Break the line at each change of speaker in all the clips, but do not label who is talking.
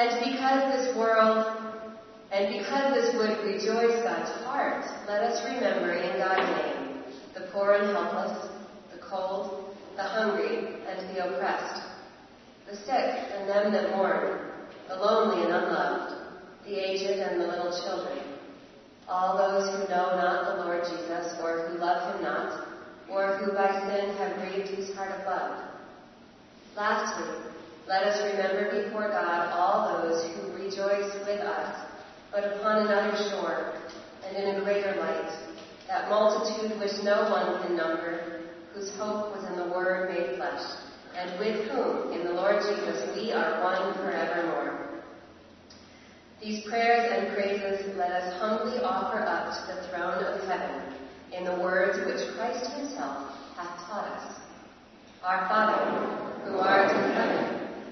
And because this world, and because this would rejoice God's heart, let us remember in God's name the poor and helpless, the cold, the hungry, and the oppressed, the sick and them that mourn, the lonely and unloved, the aged and the little children, all those who know not the Lord Jesus, or who love him not, or who by sin have grieved his heart of love. Lastly, let us remember before God all those who rejoice with us, but upon another shore, and in a greater light, that multitude which no one can number, whose hope was in the Word made flesh and with whom, in the Lord Jesus, we are one forevermore. These prayers and praises let us humbly offer up to the throne of heaven in the words which Christ himself hath taught us. Our Father, who art in heaven,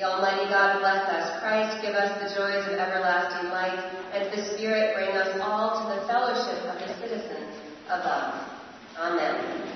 The Almighty God bless us. Christ give us the joys of everlasting life, and the Spirit bring us all to the fellowship of the citizens of love. Amen.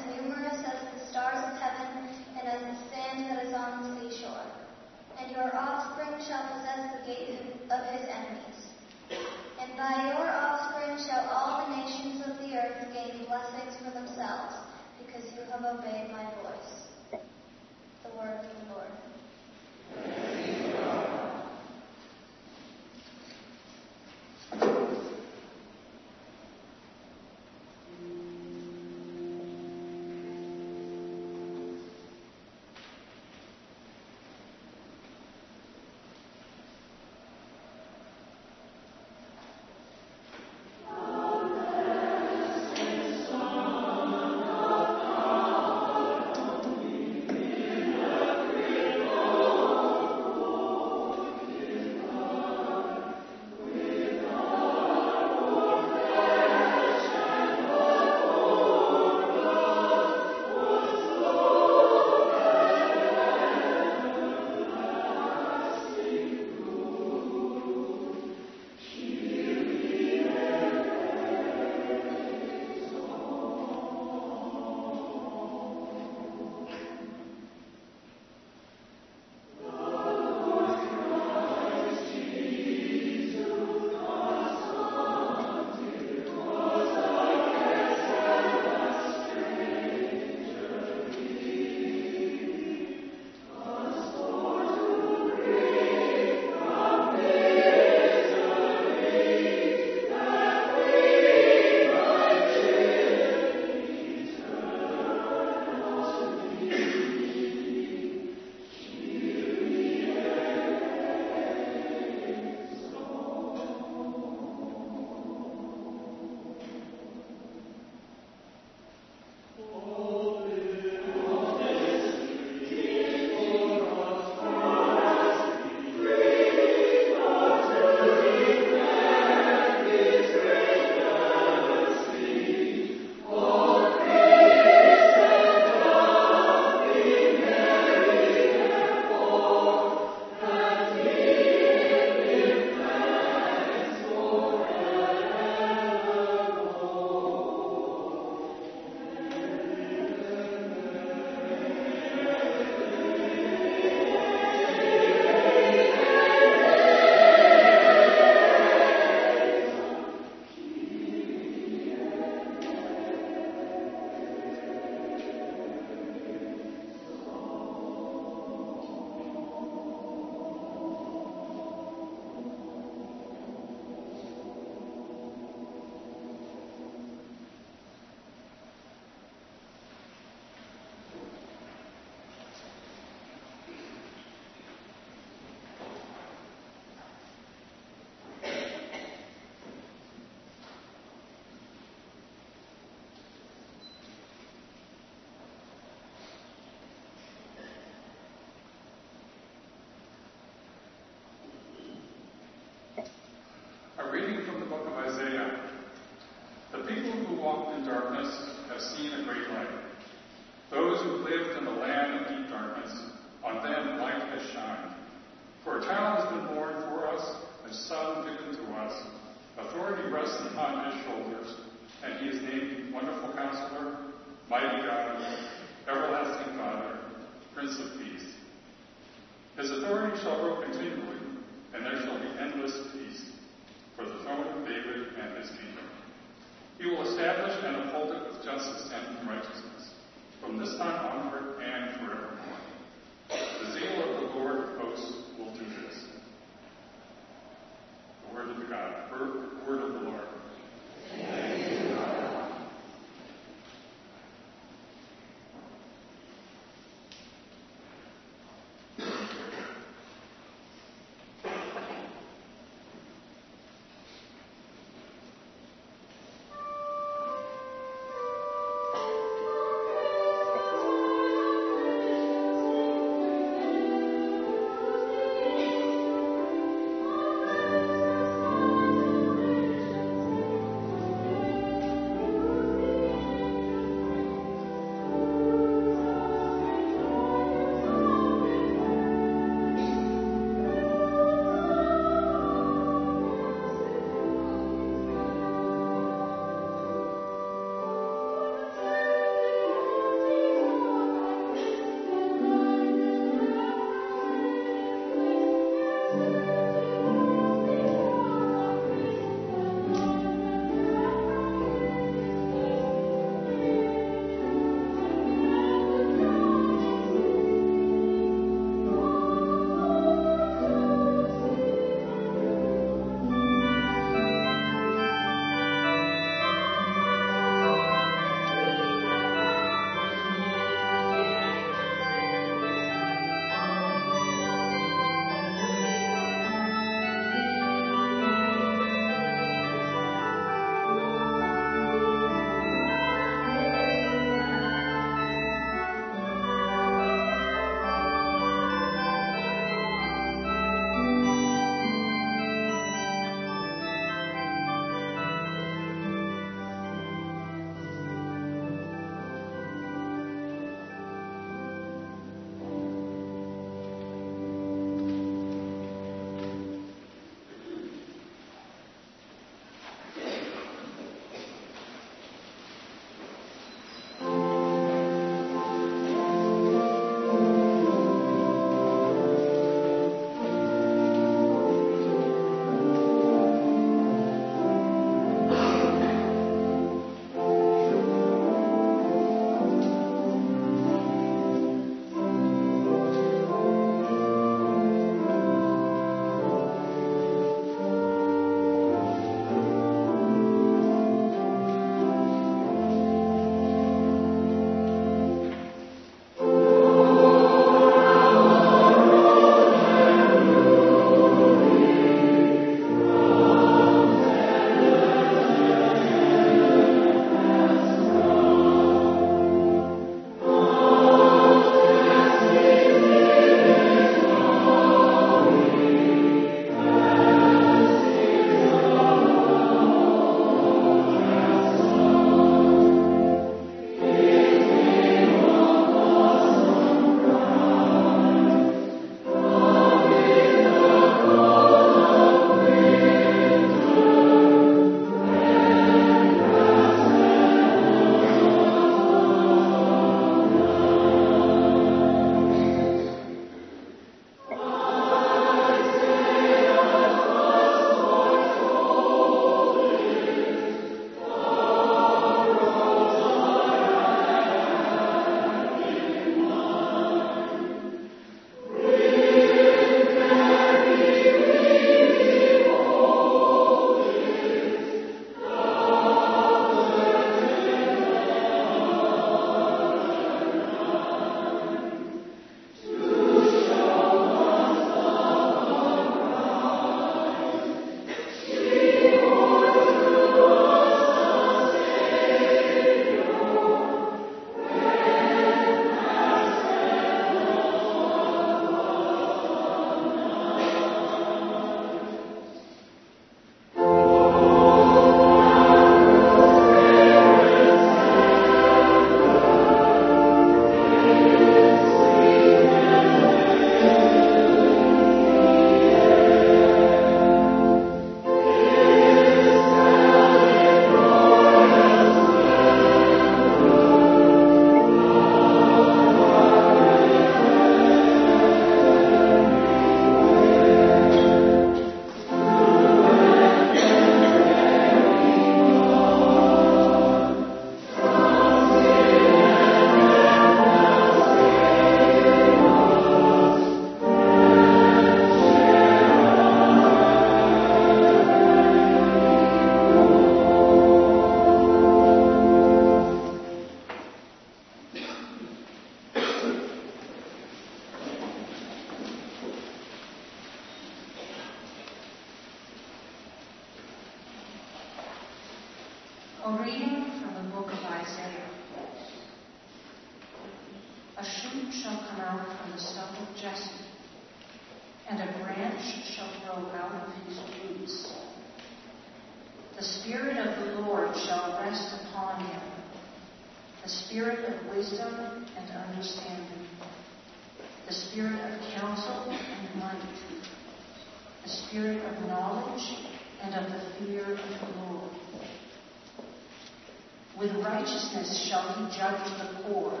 Judge the poor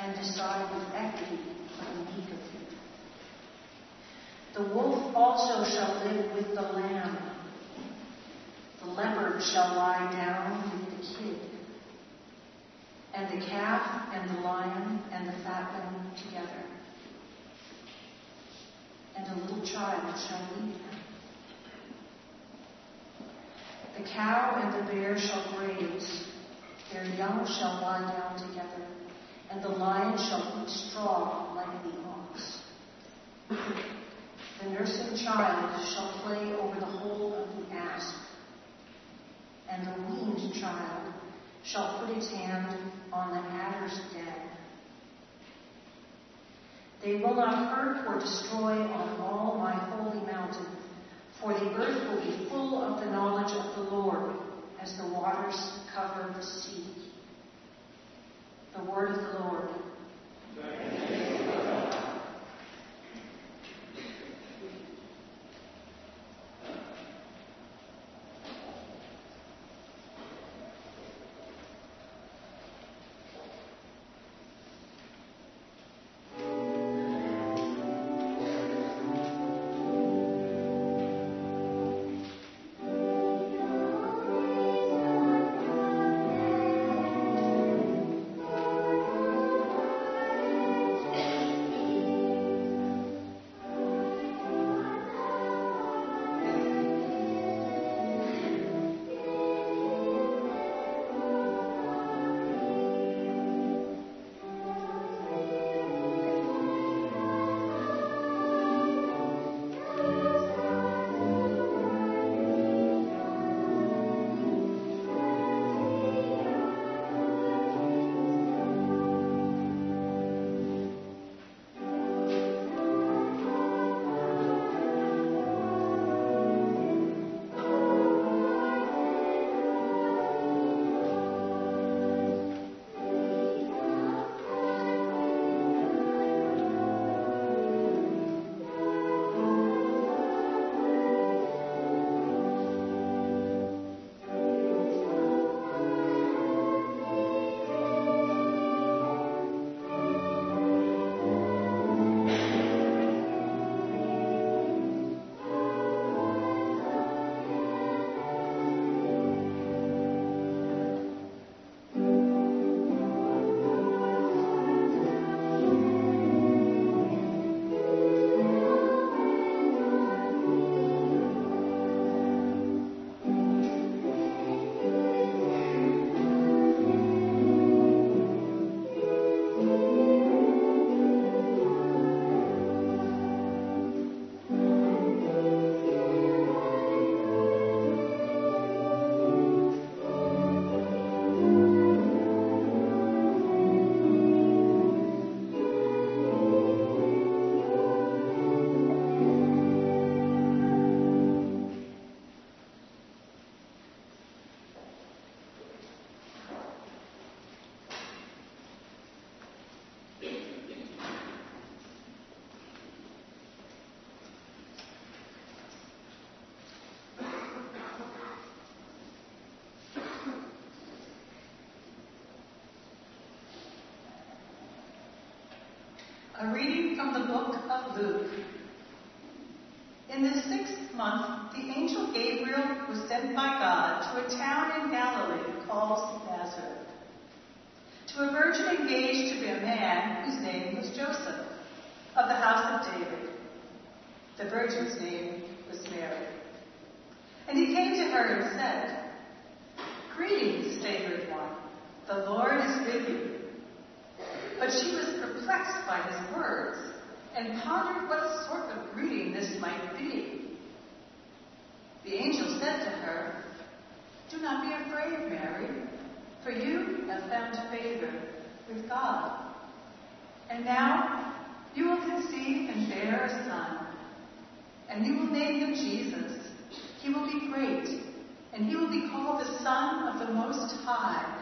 and decide with equity for the meek of you. The wolf also shall live with the lamb. The leopard shall lie down with the kid, and the calf and the lion and the fatling together. And a little child shall lead them. The cow and the bear shall graze, their young shall lie down together, and the lion shall eat straw like the ox. The nursing child shall play over the hole of the asp, and the weaned child shall put its hand on the adder's den. They will not hurt or destroy on all my holy mountain for the earth will be full of the knowledge of the Lord as the waters cover the sea. The word of the Lord.
A reading from the book of Luke. In the sixth month, the angel Gabriel was sent by God to a town in Galilee called Nazareth, to a virgin engaged to be a man whose name was Joseph, of the house of David. The virgin's name was Mary. And he came to her and said, Greetings, favored one, the Lord is with you. But she was perplexed by his words and pondered what sort of greeting this might be. The angel said to her, Do not be afraid, Mary, for you have found favor with God. And now you will conceive and bear a son, and you will name him Jesus. He will be great, and he will be called the Son of the Most High,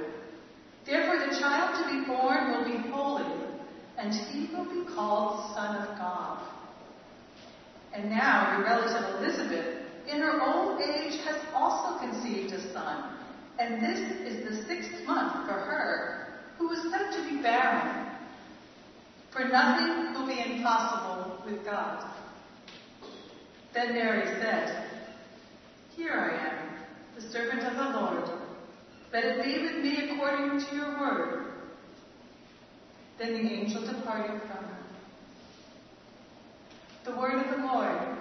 Therefore, the child to be born will be holy, and he will be called Son of God. And now your relative Elizabeth, in her old age, has also conceived a son, and this is the sixth month for her, who was said to be barren. For nothing will be impossible with God. Then Mary said, Here I am, the servant of the Lord. Let it be with me according to your word. Then the angel departed from her. The word of the Lord.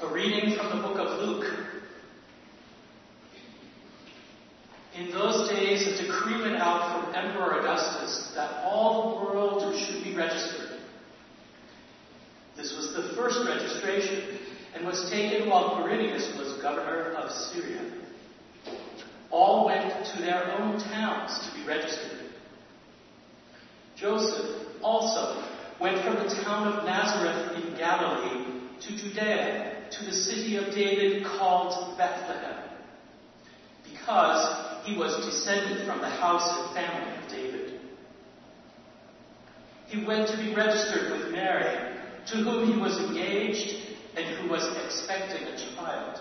A reading from the book of Luke. In those days, a decree went out from Emperor Augustus that all the world should be registered. This was the first registration and was taken while Quirinius was governor of Syria. All went to their own towns to be registered. Joseph also went from the town of Nazareth in Galilee to Judea, to the city of David called Bethlehem, because he was descended from the house and family of David. He went to be registered with Mary, to whom he was engaged and who was expecting a child.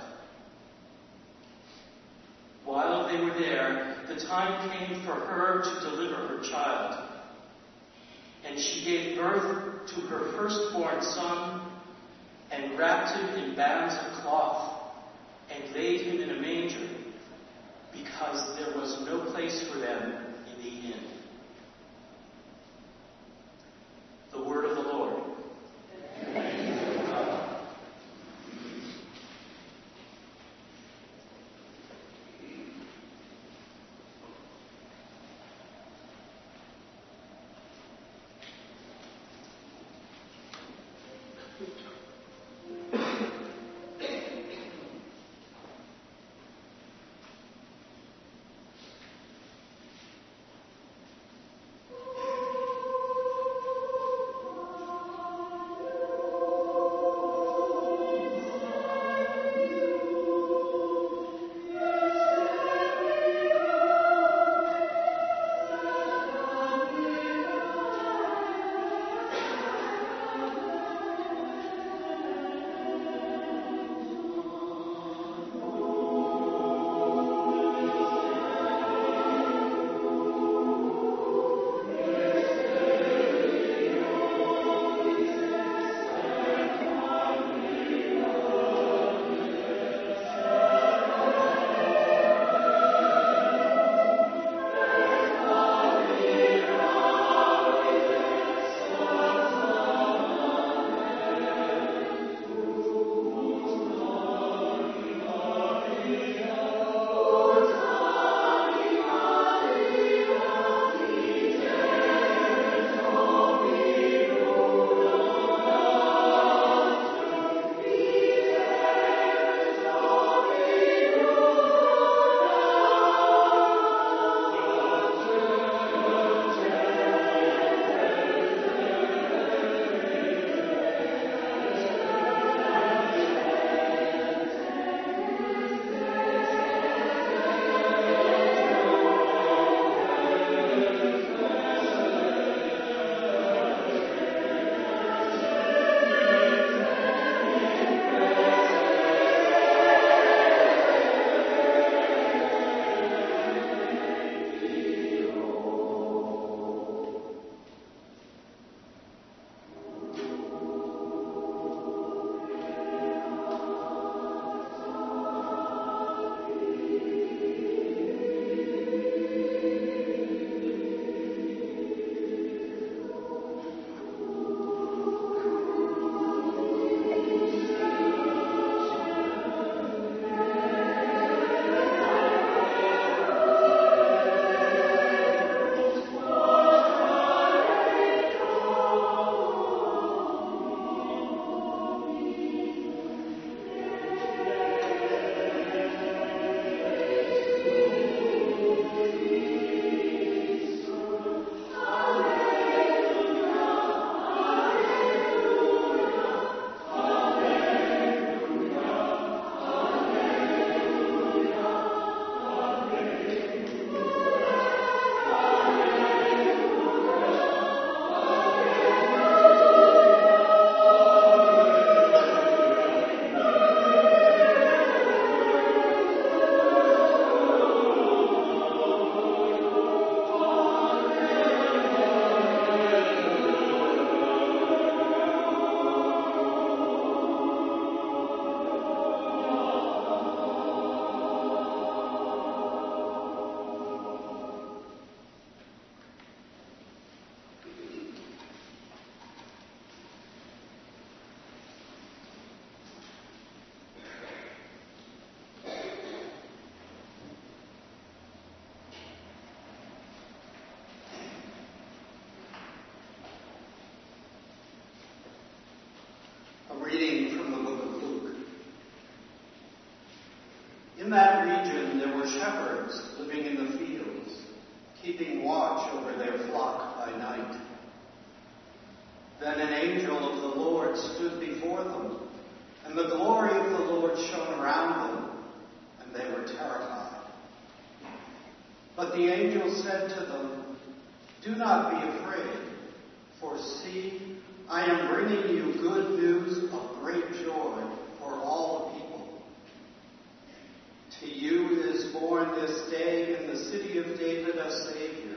While they were there, the time came for her to deliver her child. And she gave birth to her firstborn son and wrapped him in bands of cloth and laid him in a manger because there was no place for them in the inn.
Watch over their flock by night. Then an angel of the Lord stood before them, and the glory of the Lord shone around them, and they were terrified. But the angel said to them, Do not be afraid, for see, I am bringing you good news of great joy for all the people. To you is born this day in the city of David a Savior,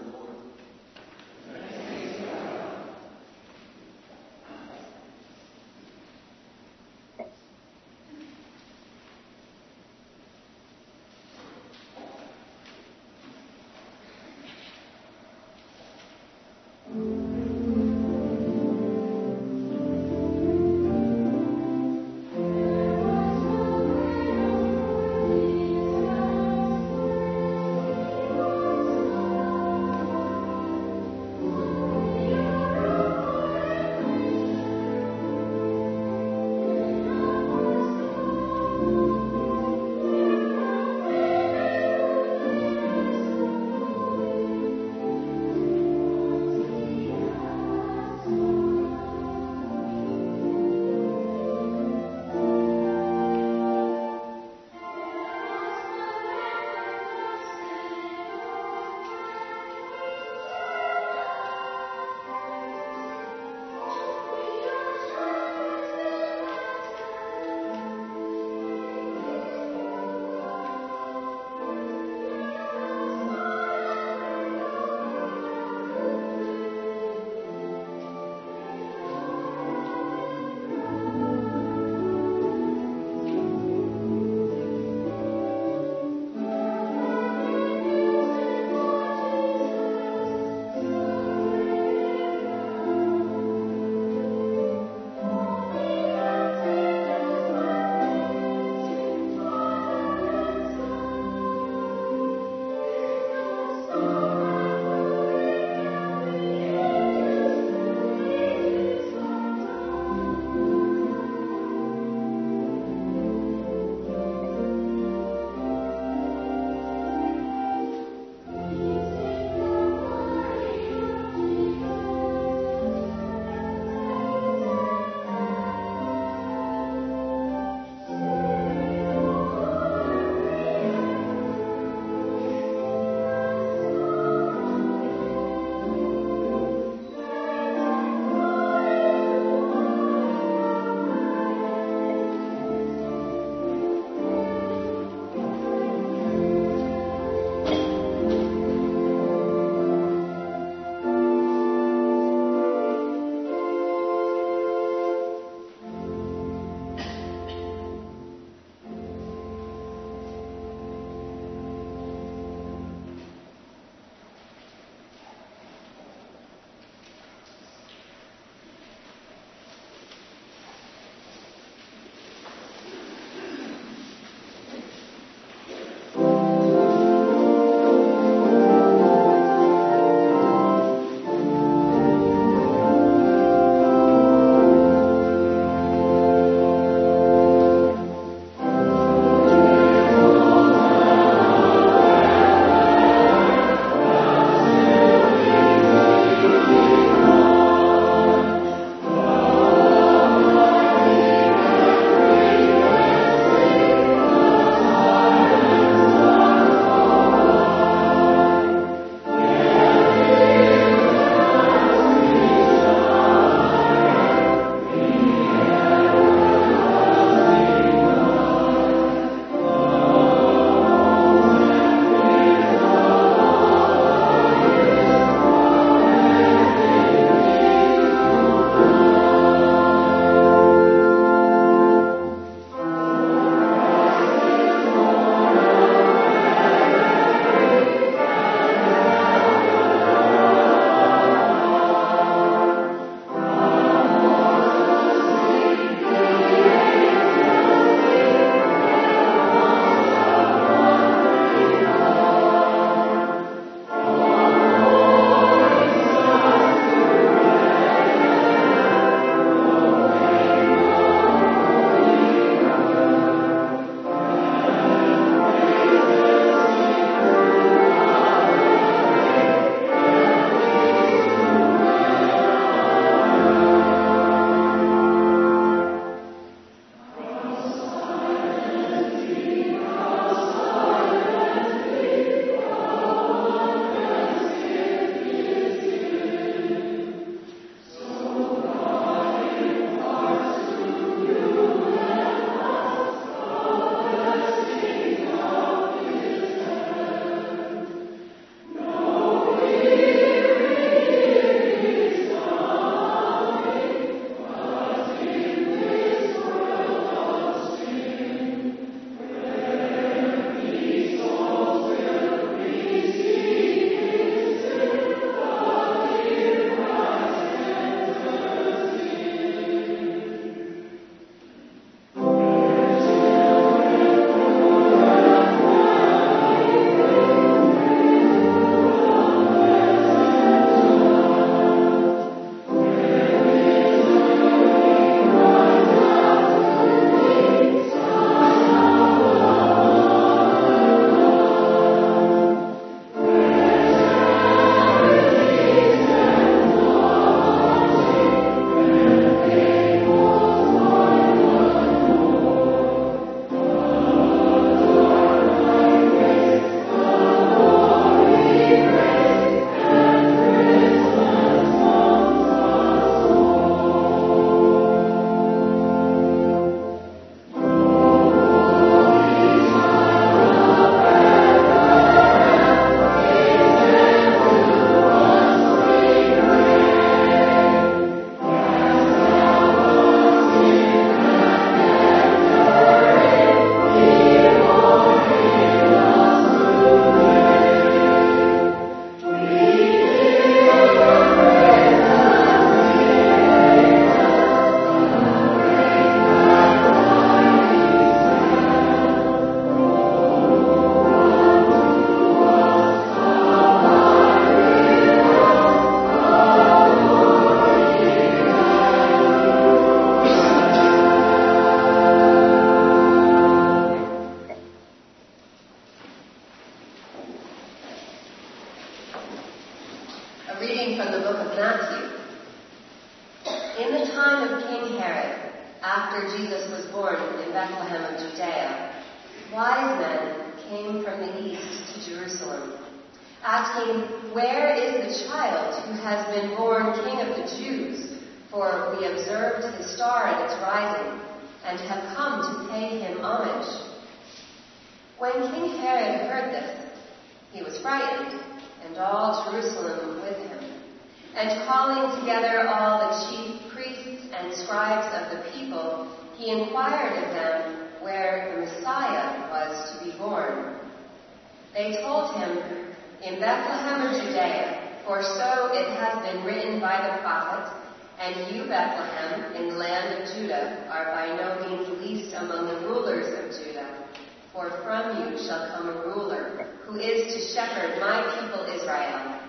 it has been written by the prophet, and you, Bethlehem, in the land of Judah, are by no means least among the rulers of Judah. For from you shall come a ruler, who is to shepherd my people Israel.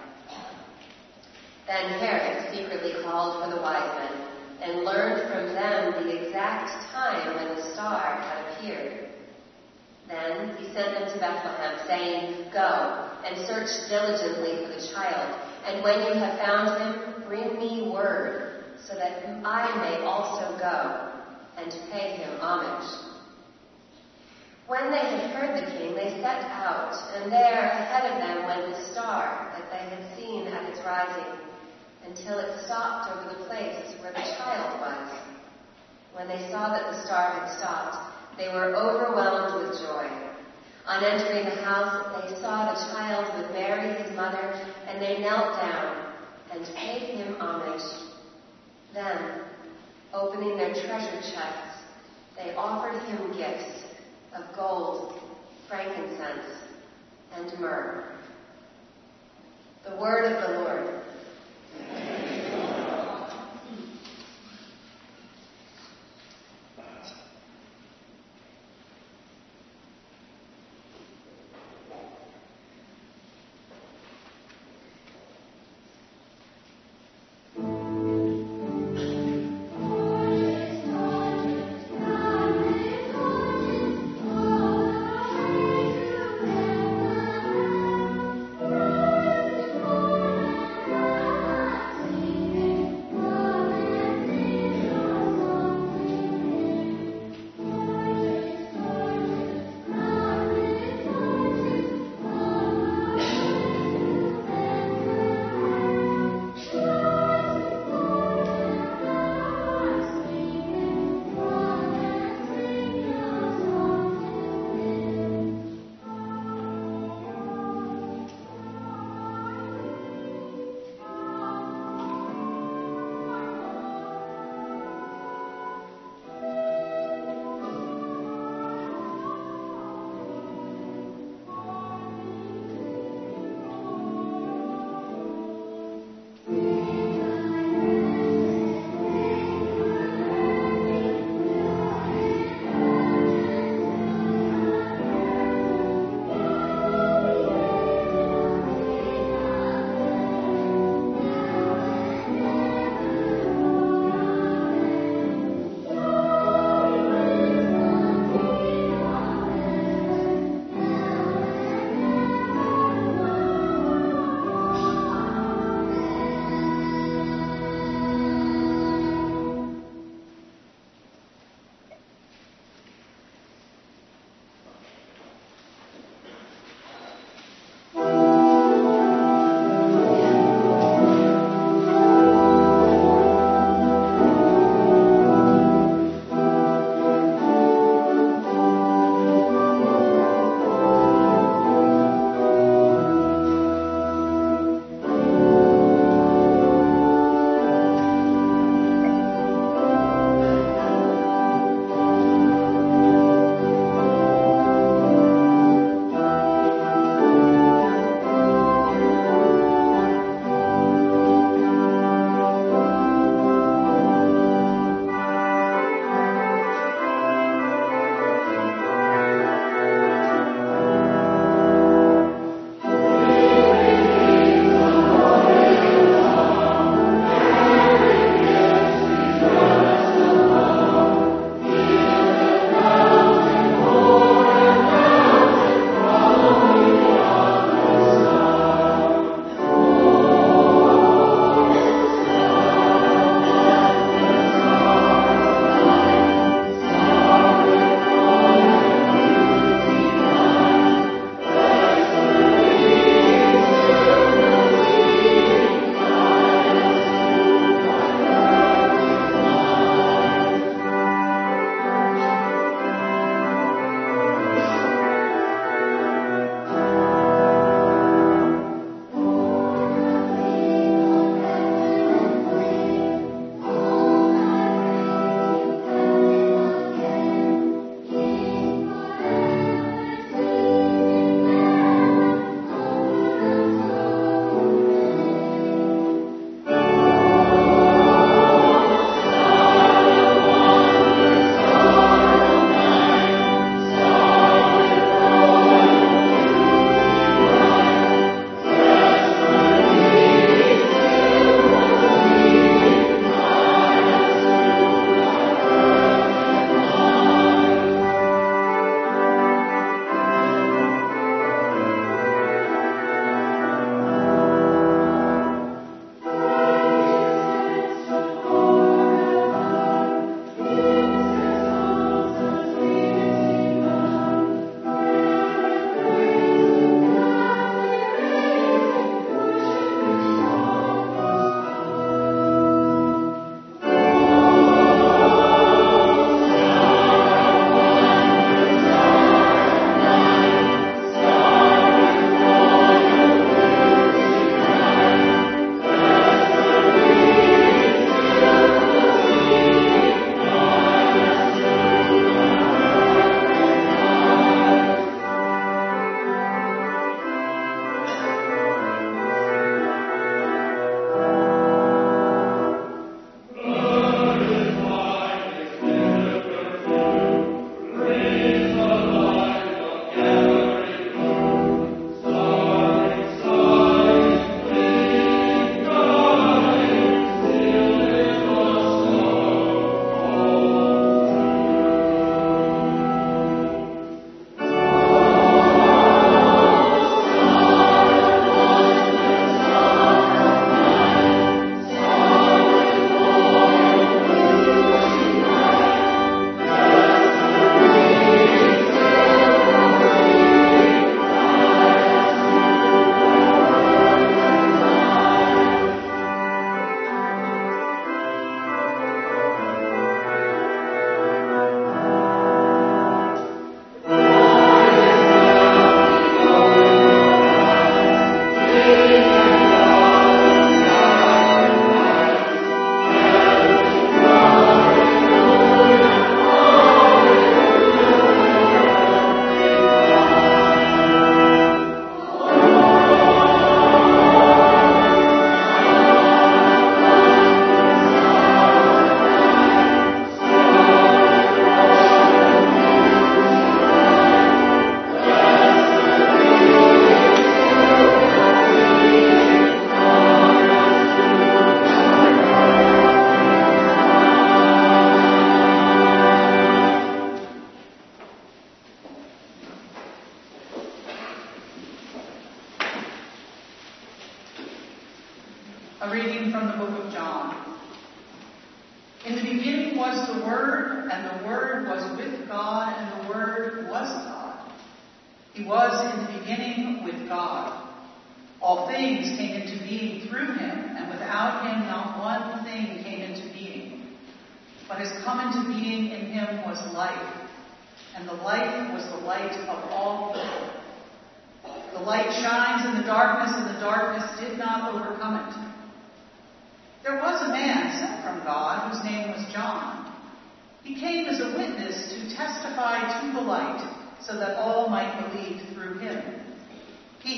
Then Herod secretly called for the wise men, and learned from them the exact time when the star had appeared. Then he sent them to Bethlehem, saying, Go and search diligently for the child, and when you have found him, bring me word, so that I may also go and pay him homage. When they had heard the king, they set out, and there ahead of them went the star that they had seen at its rising, until it stopped over the place where the child was. When they saw that the star had stopped, they were overwhelmed with joy. On entering the house, they saw the child with Mary, his mother, and they knelt down and paid him homage. Then, opening their treasure chests, they offered him gifts of gold, frankincense, and myrrh. The word of the Lord.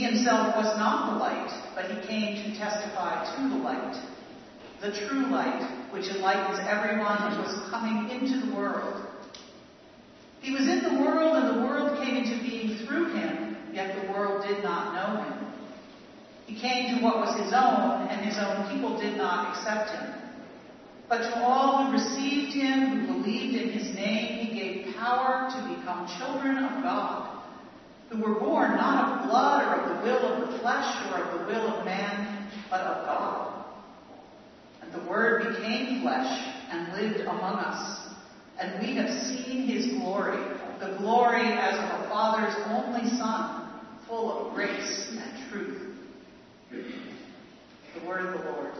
Himself was not the light, but he came to testify to the light, the true light, which enlightens everyone who was coming into the world. He was in the world, and the world came into being through him, yet the world did not know him. He came to what was his own, and his own people did not accept him. But to all who received him, who believed in his name, he gave power to become children of God, who were born not of blood or of the will of the flesh or of the will of man, but of God. And the Word became flesh and lived among us. And we have seen his glory, the glory as of a Father's only Son, full of grace and truth. The word of the Lord.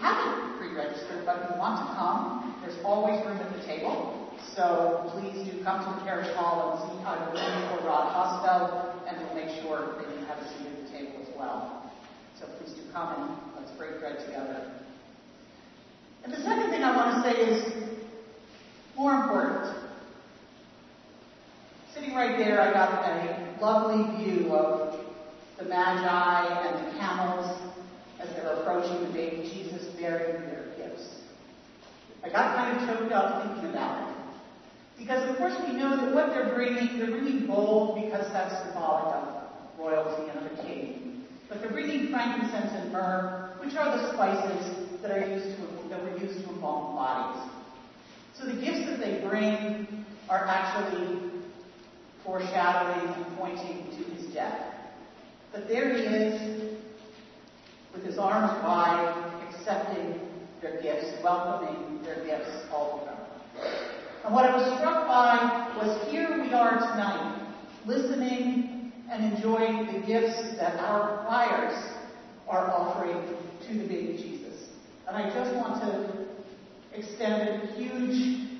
Haven't pre-registered but you want to come, there's always room at the table. So please do come to the parish hall and see either me or Rod Hosfeld, and we'll make sure that you have a seat at the table as well. So please do come and let's break bread together. And the second thing I want to say is more important. Sitting right there, I got a lovely view of the Magi and the camels as they're approaching the baby Jesus bearing their gifts. I got kind of choked up thinking about it. Because of course we know that what they're bringing, they're bringing gold because that's symbolic of royalty and of a king. But they're bringing frankincense and myrrh, which are the spices that are used to that were used to embalm bodies. So the gifts that they bring are actually foreshadowing and pointing to his death. But there he is, with his arms wide, accepting their gifts, welcoming their gifts, all of them. And what I was struck by was here we are tonight, listening and enjoying the gifts that our choirs are offering to the baby Jesus. And I just want to extend a huge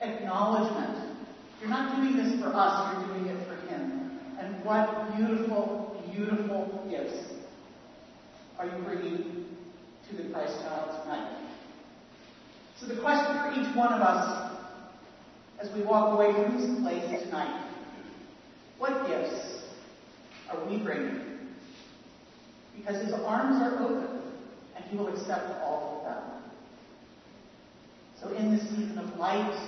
acknowledgement. You're not doing this for us, you're doing it for him. And what beautiful, beautiful gifts are you bringing to the Christ child tonight? So the question for each one of us as we walk away from this place tonight, what gifts are we bringing? Because his arms are open and he will accept all of them. So in this season of light,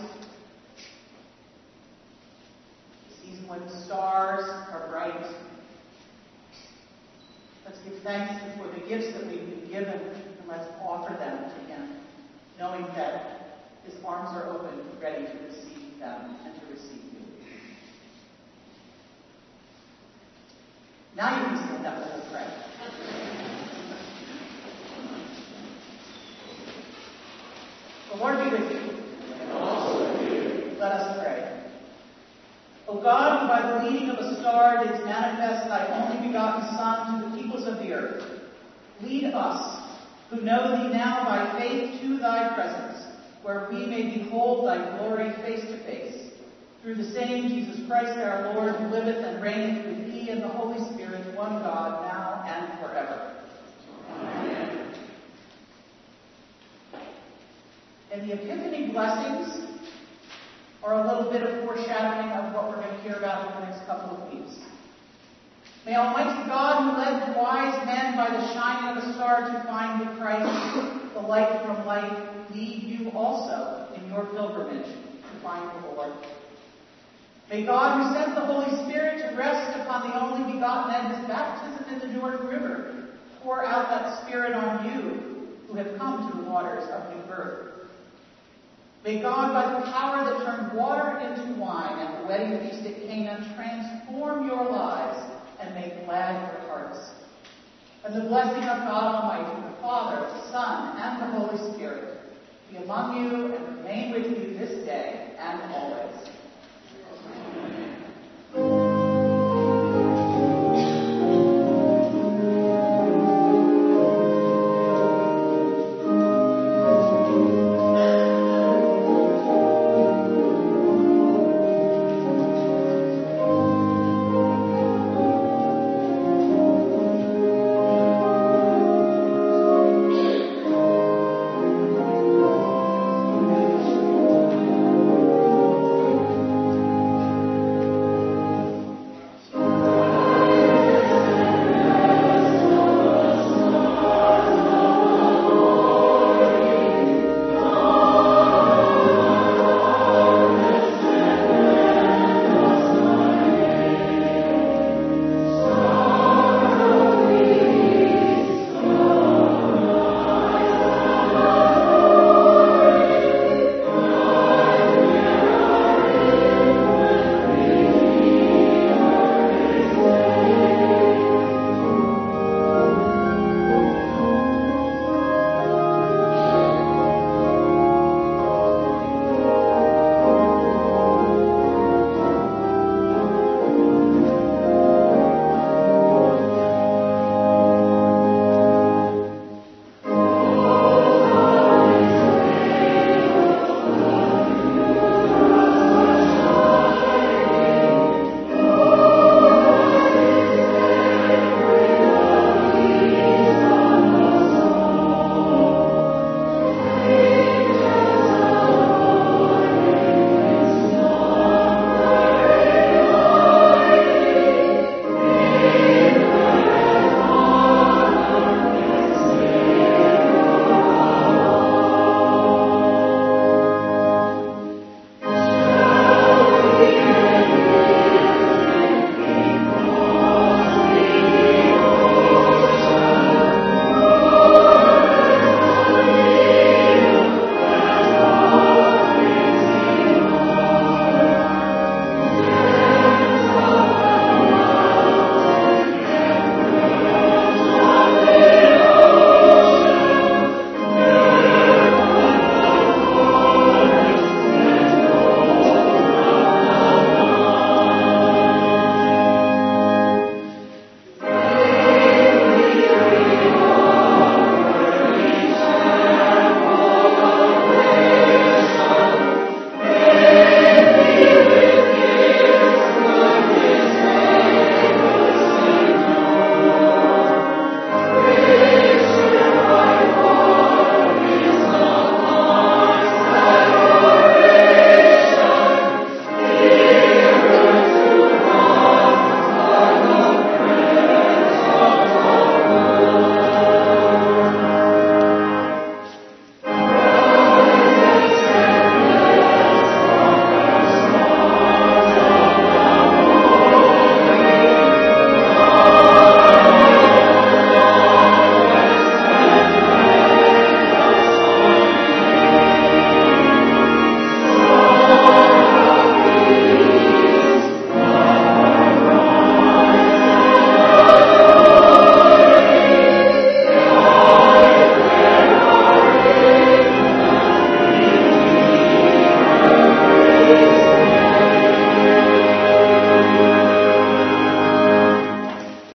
the season when the stars are bright, let's give thanks for the gifts that we've been given let's offer them to him, knowing that his arms are open, ready to receive them and to receive you. Now you can stand up and let's pray. The Lord be with you. Let us pray. O God, who by the leading of a star didst manifest thy only begotten Son to the peoples of the earth, lead us, who know thee now by faith, to thy presence, where we may behold thy glory face to face. Through the same Jesus Christ our Lord, who liveth and reigneth with thee and the Holy Spirit, one God, now and forever. Amen. And the Epiphany blessings are a little bit of foreshadowing of what we're going to hear about in the next couple of weeks. May Almighty God, who led the wise men by the shining of a star to find the Christ, the light from light, lead you also in your pilgrimage to find the Lord. May God, who sent the Holy Spirit to rest upon the only begotten at his baptism in the Jordan River, pour out that Spirit on you who have come to the waters of new birth. May God, by the power that turned water into wine at the wedding feast at Cana, transform your lives and make glad your hearts. And the blessing of God Almighty, the Father, the Son, and the Holy Spirit be among you and remain with you this day and always. Amen.